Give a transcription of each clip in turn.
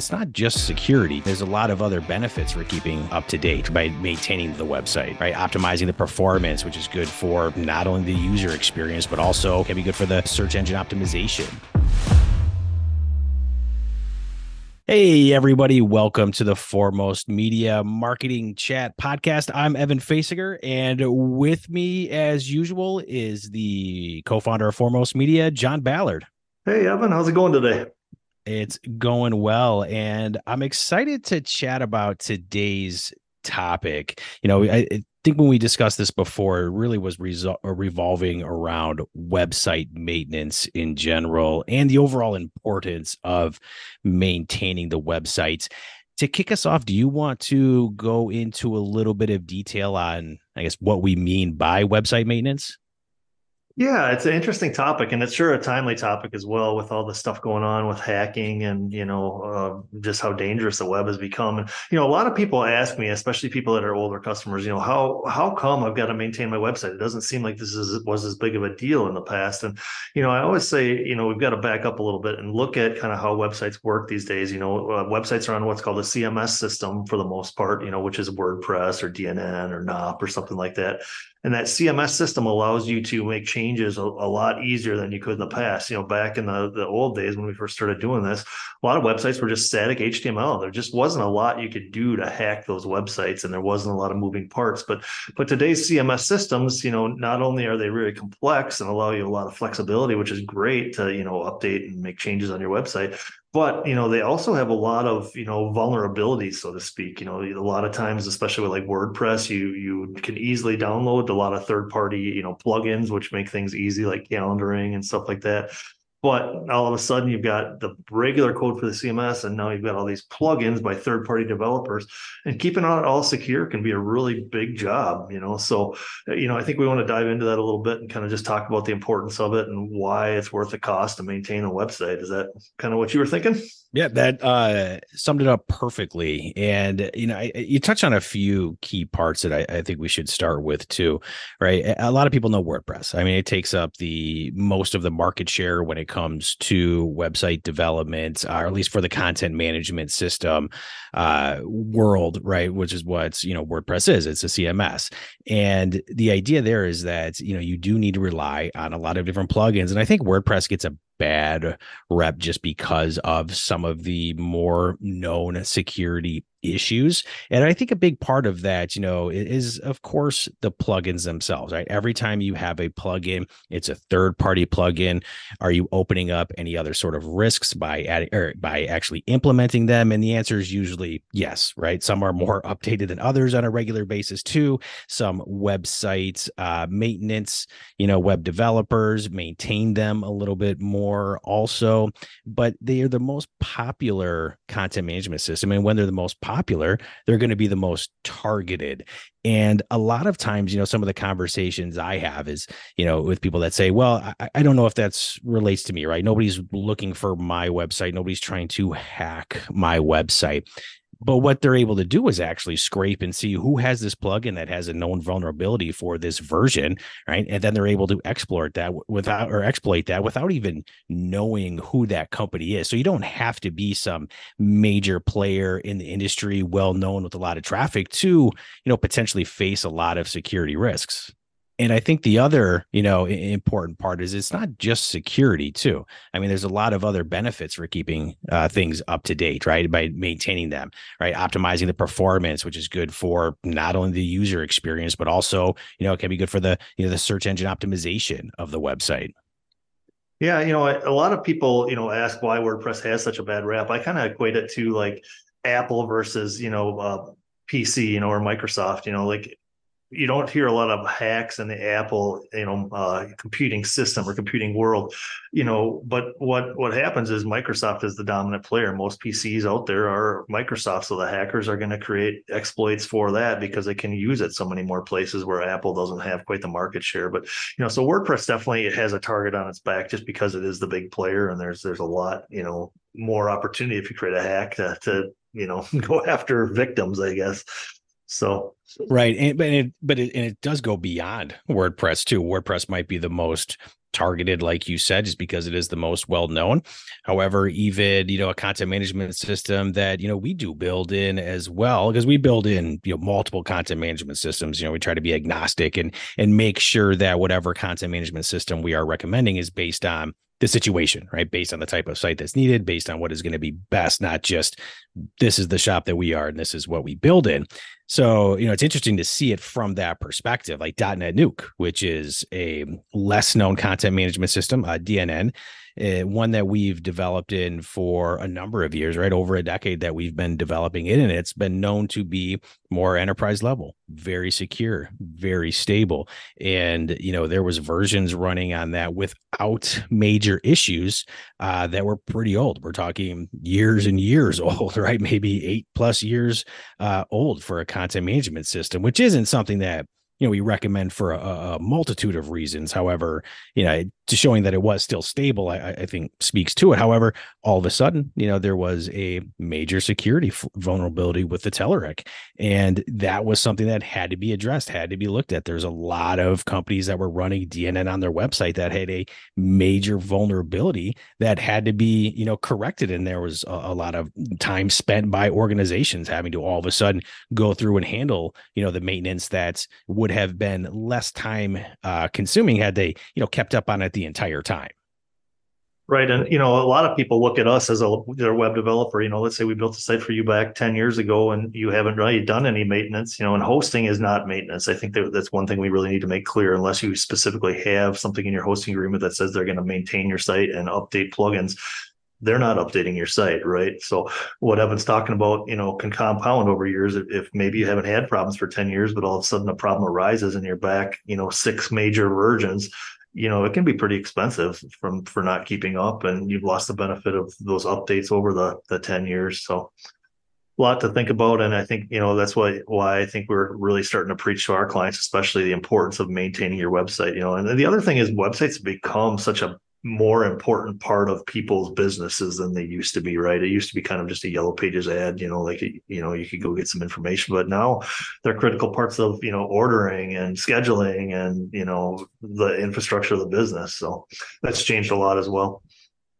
it's not just security. There's a lot of other benefits for keeping up to date by maintaining the website, right? Optimizing the performance, which is good for not only the user experience, but also can be good for the search engine optimization. Hey, everybody, welcome to the Foremost Media Marketing Chat podcast. I'm Evan Facinger, and with me, as usual, is the co founder of Foremost Media, Jon Ballard. Hey, Evan, how's it going today? It's going well, and I'm excited to chat about today's topic. You know, I, I think when we discussed this before, it really was resol- uh, revolving around website maintenance in general and the overall importance of maintaining the websites. To kick us off, do you want to go into a little bit of detail on, I guess, what we mean by website maintenance? Yeah, it's an interesting topic, and it's sure a timely topic as well, with all the stuff going on with hacking and you know uh, just how dangerous the web has become. And you know, a lot of people ask me, especially people that are older customers, you know, how how come I've got to maintain my website? It doesn't seem like this is was as big of a deal in the past. And you know, I always say, you know, we've got to back up a little bit and look at kind of how websites work these days. You know, uh, websites are on what's called a CMS system for the most part, you know, which is WordPress or DNN or NOP or something like that. And that CMS system allows you to make changes a, a, lot easier than you could in the past. You know, back in the, the old days when we first started doing this, a lot of websites were just static HTML. There just wasn't a lot you could do to hack those websites, and there wasn't a lot of moving parts. But but today's CMS systems, you know, not only are they really complex and allow you a lot of flexibility, which is great to you know update and make changes on your website, but you know they also have a lot of you know vulnerabilities so to speak. You know a lot of times especially with like wordpress you you can easily download a lot of third party you know plugins which make things easy like calendaring and stuff like that but all of a sudden, you've got the regular code for the CMS, and now you've got all these plugins by third-party developers. And keeping it all secure can be a really big job, you know. So, you know, I think we want to dive into that a little bit and kind of just talk about the importance of it and why it's worth the cost to maintain a website. Is that kind of what you were thinking? Yeah, that uh, summed it up perfectly. And you know, I, you touch on a few key parts that I, I, think we should start with too, right? A lot of people know WordPress. I mean, it takes up the most of the market share when it comes to website development, or at least for the content management system uh, world, right? Which is what you know WordPress is. It's a CMS, and the idea there is that you know you do need to rely on a lot of different plugins, and I think WordPress gets a bad rep just because of some of the more known security issues. And I think a big part of that, you know, is of course the plugins themselves, right? Every time you have a plugin, it's a third party plugin. Are you opening up any other sort of risks by adding or by actually implementing them? And the answer is usually yes, right? Some are more updated than others on a regular basis too. Some websites uh, maintenance, you know, web developers maintain them a little bit more also, but they are the most popular content management system. And when they're the most popular, they're going to be the most targeted. And a lot of times, you know, some of the conversations I have is, you know, with people that say, well, I, I, don't know if that's relates to me, right? Nobody's looking for my website. Nobody's trying to hack my website. But what they're able to do is actually scrape and see who has this plugin that has a known vulnerability for this version, right? And then they're able to exploit that without or exploit that without even knowing who that company is. So you don't have to be some major player in the industry, well known with a lot of traffic to, you know, potentially face a lot of security risks and I think the other, you know, important part is it's not just security too. I mean, there's a lot of other benefits for keeping uh, things up to date, right? By maintaining them, right? Optimizing the performance, which is good for not only the user experience, but also, you know, it can be good for the, you know, the search engine optimization of the website. Yeah, you know, a lot of people, you know, ask why WordPress has such a bad rap. I kind of equate it to like Apple versus, you know, uh, PC, you know, or Microsoft, you know, like you don't hear a lot of hacks in the Apple, you know, uh, computing system or computing world, you know. But what what happens is Microsoft is the dominant player. Most PCs out there are Microsoft, so the hackers are going to create exploits for that because they can use it so many more places where Apple doesn't have quite the market share. But you know, so WordPress definitely has a target on its back just because it is the big player, and there's there's a lot, you know, more opportunity if you create a hack to, to you know go after victims, I guess. So right, and but it but it and it does go beyond WordPress too. WordPress might be the most targeted, like you said, just because it is the most well known. However, even you know a content management system that you know we do build in as well because we build in you know multiple content management systems. You know we try to be agnostic and and make sure that whatever content management system we are recommending is based on the situation, right? Based on the type of site that's needed, based on what is going to be best, not just this is the shop that we are and this is what we build in. So, you know, it's interesting to see it from that perspective, like DotNetNuke, which is a less known content management system, uh, DNN, uh, one that we've developed in for a number of years, right? Over a decade that we've been developing it. And it's been known to be more enterprise level, very secure, very stable. And, you know, there was versions running on that without major issues uh, that were pretty old. We're talking years and years old, right? Maybe eight plus years uh, old for a content management system, which isn't something that you know we recommend for a, a, multitude of reasons. However you know to showing that it was still stable I, I, think speaks to it. However all of a sudden you know there was a major security f- vulnerability with the telerik and that was something that had to be addressed had to be looked at. There's a lot of companies that were running dnn on their website that had a major vulnerability that had to be you know corrected and there was a, a lot of time spent by organizations having to all of a sudden go through and handle you know the maintenance that would have been less time uh, consuming had they, you know, kept up on it the entire time. Right. And, you know, a lot of people look at us as a their web developer. You know, let's say we built a site for you back 10 years ago and you haven't really done any maintenance, you know, and hosting is not maintenance. I think that that's one thing we really need to make clear unless you specifically have something in your hosting agreement that says they're going to maintain your site and update plugins they're not updating your site, right? So what Evan's talking about, you know, can compound over years. If, if, maybe you haven't had problems for 10 years, but all of a sudden a problem arises and you're back, you know, six major versions, you know, it can be pretty expensive from for not keeping up and you've lost the benefit of those updates over the the 10 years. So a lot to think about. And I think, you know, that's why why I think we're really starting to preach to our clients, especially the importance of maintaining your website. You know, and the other thing is websites become such a more important part of people's businesses than they used to be right? It used to be kind of just a yellow pages ad you know like you know you could go get some information but now they're critical parts of you know ordering and scheduling and you know the infrastructure of the business. So that's changed a lot as well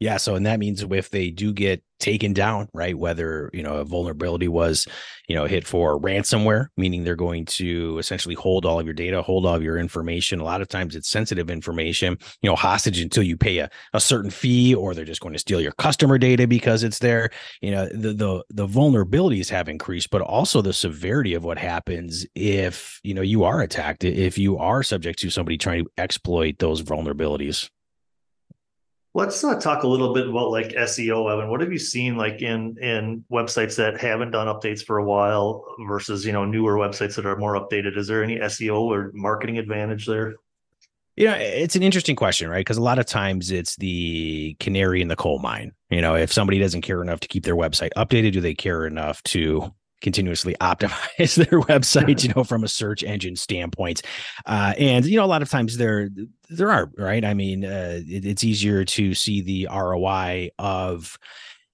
yeah. So, and that means if they do get taken down, right, whether, you know, a vulnerability was, you know, hit for ransomware, meaning they're going to essentially hold all of your data, hold all of your information. A lot of times it's sensitive information, you know, hostage until you pay a, a certain fee, or they're just going to steal your customer data because it's there. You know, the, the, the vulnerabilities have increased, but also the severity of what happens if, you know, you are attacked, if you are subject to somebody trying to exploit those vulnerabilities. Let's uh, talk a little bit about like SEO, Evan. What have you seen like in in websites that haven't done updates for a while versus you know newer websites that are more updated? Is there any SEO or marketing advantage there? You know, it's an interesting question, right? Because a lot of times it's the canary in the coal mine. You know, if somebody doesn't care enough to keep their website updated, do they care enough to continuously optimize their website you know from a search engine standpoint. Uh, and you know a lot of times there there are right? I mean uh, it, it's easier to see the roi of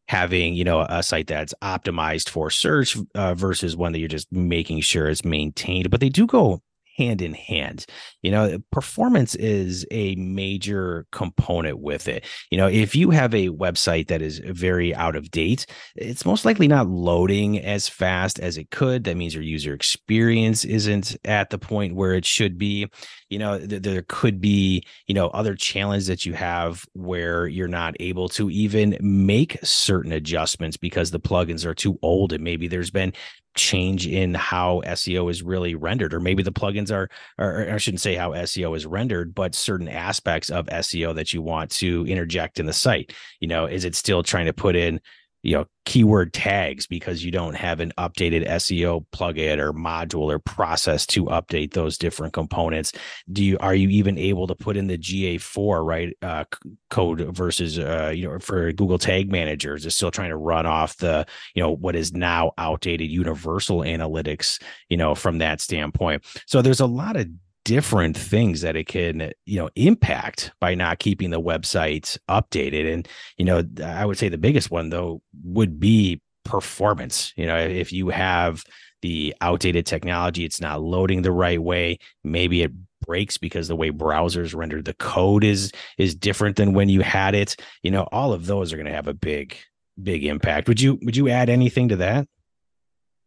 having you know a site that's optimized for search uh, versus one that you're just making sure is maintained but they do go hand in hand. You know, eh, performance is a major component with it. You know, if you have a website that is very out of date, it's most likely not loading as fast as it could. That means your user experience isn't at the point where it should be. You know, th- there could be, you know, other challenges that you have where you're not able to even make certain adjustments because the plugins are too old and maybe there's been change in how SEO is really rendered, or maybe the plugins are, or I shouldn't say how SEO is rendered, but certain aspects of SEO that you want to interject in the site. You know, is it still trying to put in you know keyword tags because you don't have an updated SEO plugin or module or process to update those different components. Do you are you even able to put in the GA4 right uh, code versus uh, you know for Google Tag Manager is still trying to run off the you know what is now outdated Universal Analytics you know from that standpoint. So there's a lot of different things that it can you know impact by not keeping the website updated and you know i would say the biggest one though would be performance you know if you have the outdated technology. It's not loading the right way. Maybe it breaks because the way browsers render the code is is different than when you had it. You know, all of those are going to have a big big impact. Would you would you add anything to that?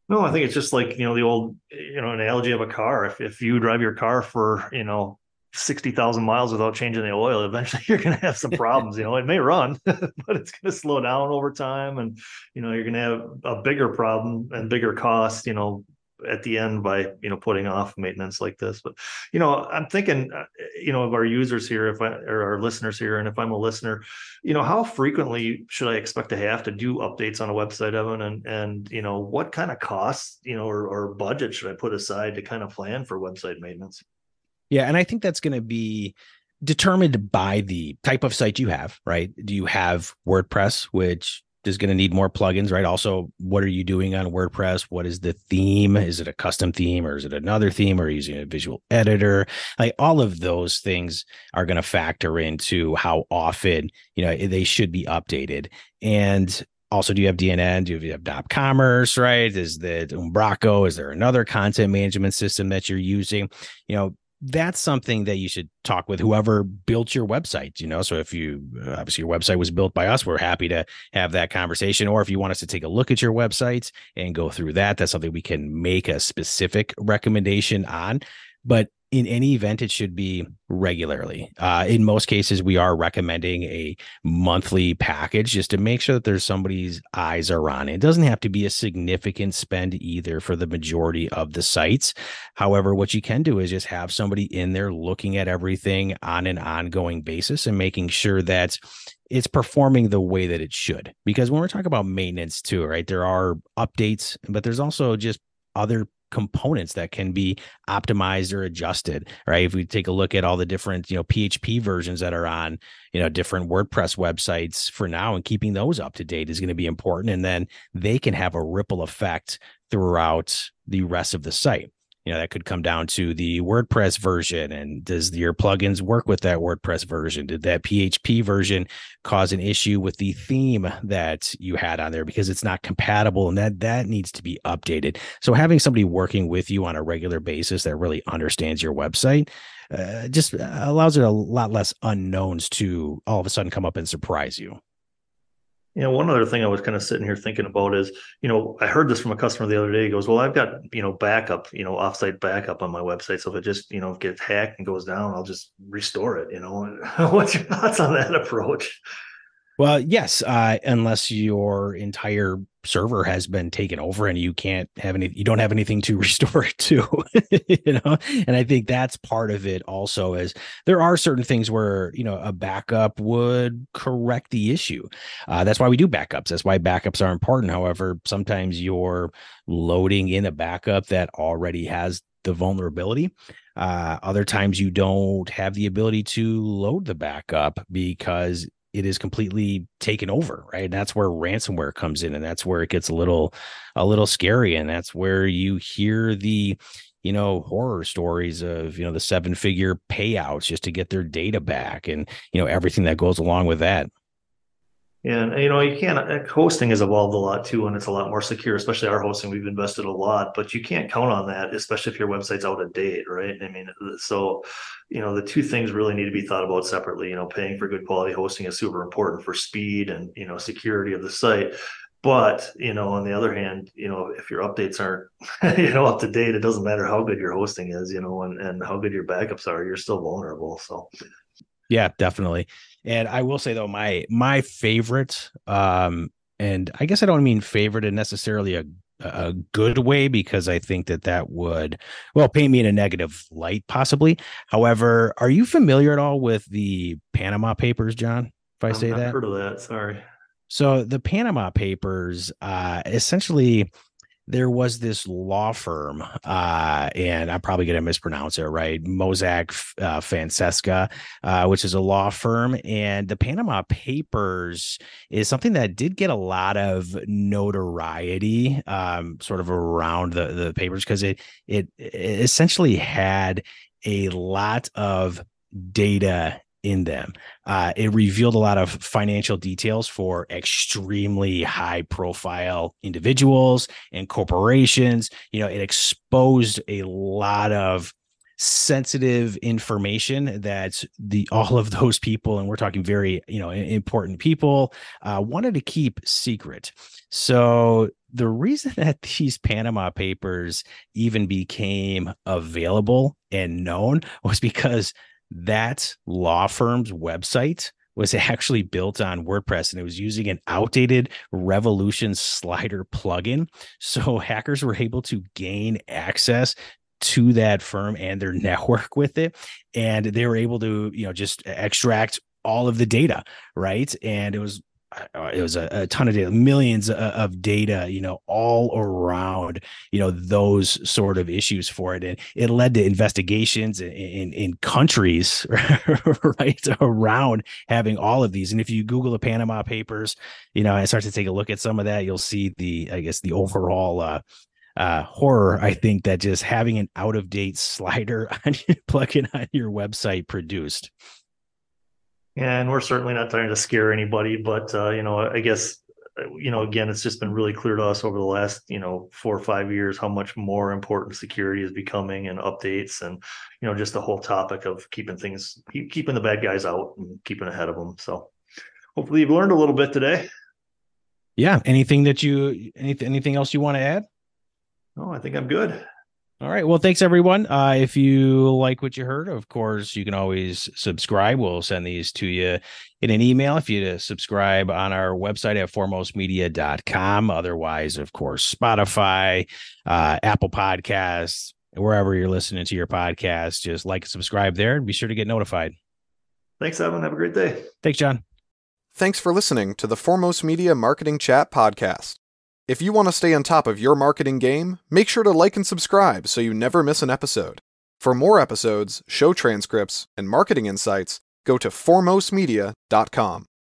No, I think it's just like, you know, the old, you know, analogy of a car. If if you drive your car for, you know, 60,000 miles without changing the oil, eventually you're going to have some problems. You know, it may run, but it's going to slow down over time. And, you know, you're going to have a bigger problem and bigger cost, you know, at the end by you know putting off maintenance like this. But you know i'm thinking uh, you know of our users here if i or our listeners here and if i'm a listener you know how frequently should i expect to have to do updates on a website evan? And and you know what kind of costs you know or, or budget should i put aside to kind of plan for website maintenance? Yeah and i think that's going to be determined by the type of site you have right? Do you have wordpress which is going to need more plugins, right? Also, what are you doing on WordPress? What is the theme? Is it a custom theme or is it another theme or using a visual editor? Like all of those things are going to factor into how often, you know, they should be updated. And also, do you have DNN? Do you have nopCommerce, right? Is that Umbraco? Is there another content management system that you're using? You know, that's something that you should talk with whoever built your website you know? So if you uh, obviously your website was built by us we're happy to have that conversation. Or if you want us to take a look at your website and go through that that's something we can make a specific recommendation on. But in any event, it should be regularly. Uh, in most cases, we are recommending a monthly package just to make sure that there's somebody's eyes are on it. It doesn't have to be a significant spend either for the majority of the sites. However, what you can do is just have somebody in there looking at everything on an ongoing basis and making sure that it's performing the way that it should. Because when we're talking about maintenance too, right, there are updates, but there's also just other components that can be optimized or adjusted right? If we take a look at all the different you know php versions that are on you know different wordpress websites for now and keeping those up to date is going to be important and then they can have a ripple effect throughout the rest of the site know that could come down to the wordpress version and does your plugins work with that wordpress version? Did that php version cause an issue with the theme that you had on there? Because it's not compatible and that that needs to be updated. So having somebody working with you on a regular basis that really understands your website uh, just allows it a lot less unknowns to all of a sudden come up and surprise you you know, one other thing I was kind of sitting here thinking about is, you know, I heard this from a customer the other day. He goes, Well, I've got, you know, backup, you know, offsite backup on my website. So if it just, you know, gets hacked and goes down, I'll just restore it. You know, what's your thoughts on that approach? Well, yes, uh, unless your entire server has been taken over and you can't have any, you don't have anything to restore it to, you know. And I think that's part of it. Also, is there are certain things where you know a backup would correct the issue. Uh, that's why we do backups. That's why backups are important. However, sometimes you're loading in a backup that already has the vulnerability. Uh, other times you don't have the ability to load the backup because it is completely taken over right? And that's where ransomware comes in and that's where it gets a little a little scary and that's where you hear the you know horror stories of you know the seven figure payouts just to get their data back and you know everything that goes along with that and you know, you can't uh, hosting has evolved a lot too, and it's a lot more secure, especially our hosting. We've invested a lot, but you can't count on that, especially if your website's out of date, right? I mean, uh, so you know, the two things really need to be thought about separately. You know, paying for good quality hosting is super important for speed and you know security of the site. But you know, on the other hand, you know, if your updates aren't you know up to date, it doesn't matter how good your hosting is, you know, and and how good your backups are, you're still vulnerable. So yeah, definitely. And I will say though, my my favorite, um, and I guess I don't mean favorite in necessarily a a good way because I think that that would well paint me in a negative light possibly. However, are you familiar at all with the Panama Papers, Jon? If I say I've that, heard of that. Sorry. So the Panama Papers, uh, essentially there was this law firm, uh, and I'm probably going to mispronounce it, right? Mossack uh, Fonseca, uh, which is a law firm. And the Panama Papers is something that did get a lot of notoriety, um, sort of around the, the papers, because it, it, it essentially had a lot of data in them. Uh, it revealed a lot of financial details for extremely high profile individuals and corporations. You know, it exposed a lot of sensitive information that the all of those people and we're talking very you know important people uh, wanted to keep secret so the reason that these panama papers even became available and known was because that law firm's website was actually built on WordPress and it was using an outdated Revolution slider plugin. So hackers were able to gain access to that firm and their network with it. And they were able to, you know, just extract all of the data, right? And it was it was a, a, ton of data, millions of data, you know, all around, you know, those sort of issues for it. And it led to investigations in, in, in countries, right, around having all of these. And if you Google the Panama Papers, you know, and start to take a look at some of that, you'll see the, I guess, the overall, uh, uh, horror, I think, that just having an out of date slider on plugin on your website produced. And we're certainly not trying to scare anybody, but uh, you know, I guess uh, you know, again, it's just been really clear to us over the last, you know, four or five years how much more important security is becoming and updates and, you know, just the whole topic of keeping things, keeping the bad guys out and keeping ahead of them. So hopefully you've learned a little bit today. Yeah. Anything that you, anything, anything else you want to add? No, I think I'm good. All right. Well, thanks everyone. Uh, if you like what you heard, of course, you can always subscribe. We'll send these to you in an email if you subscribe on our website at foremostmedia.com. Otherwise, of course, Spotify, uh, Apple Podcasts, wherever you're listening to your podcast, just like and subscribe there and be sure to get notified. Thanks, Evan. Have a great day. Thanks, Jon. Thanks for listening to the Foremost Media Marketing Chat podcast. If you want to stay on top of your marketing game, make sure to like and subscribe so you never miss an episode. For more episodes, show transcripts, and marketing insights, go to foremostmedia.com.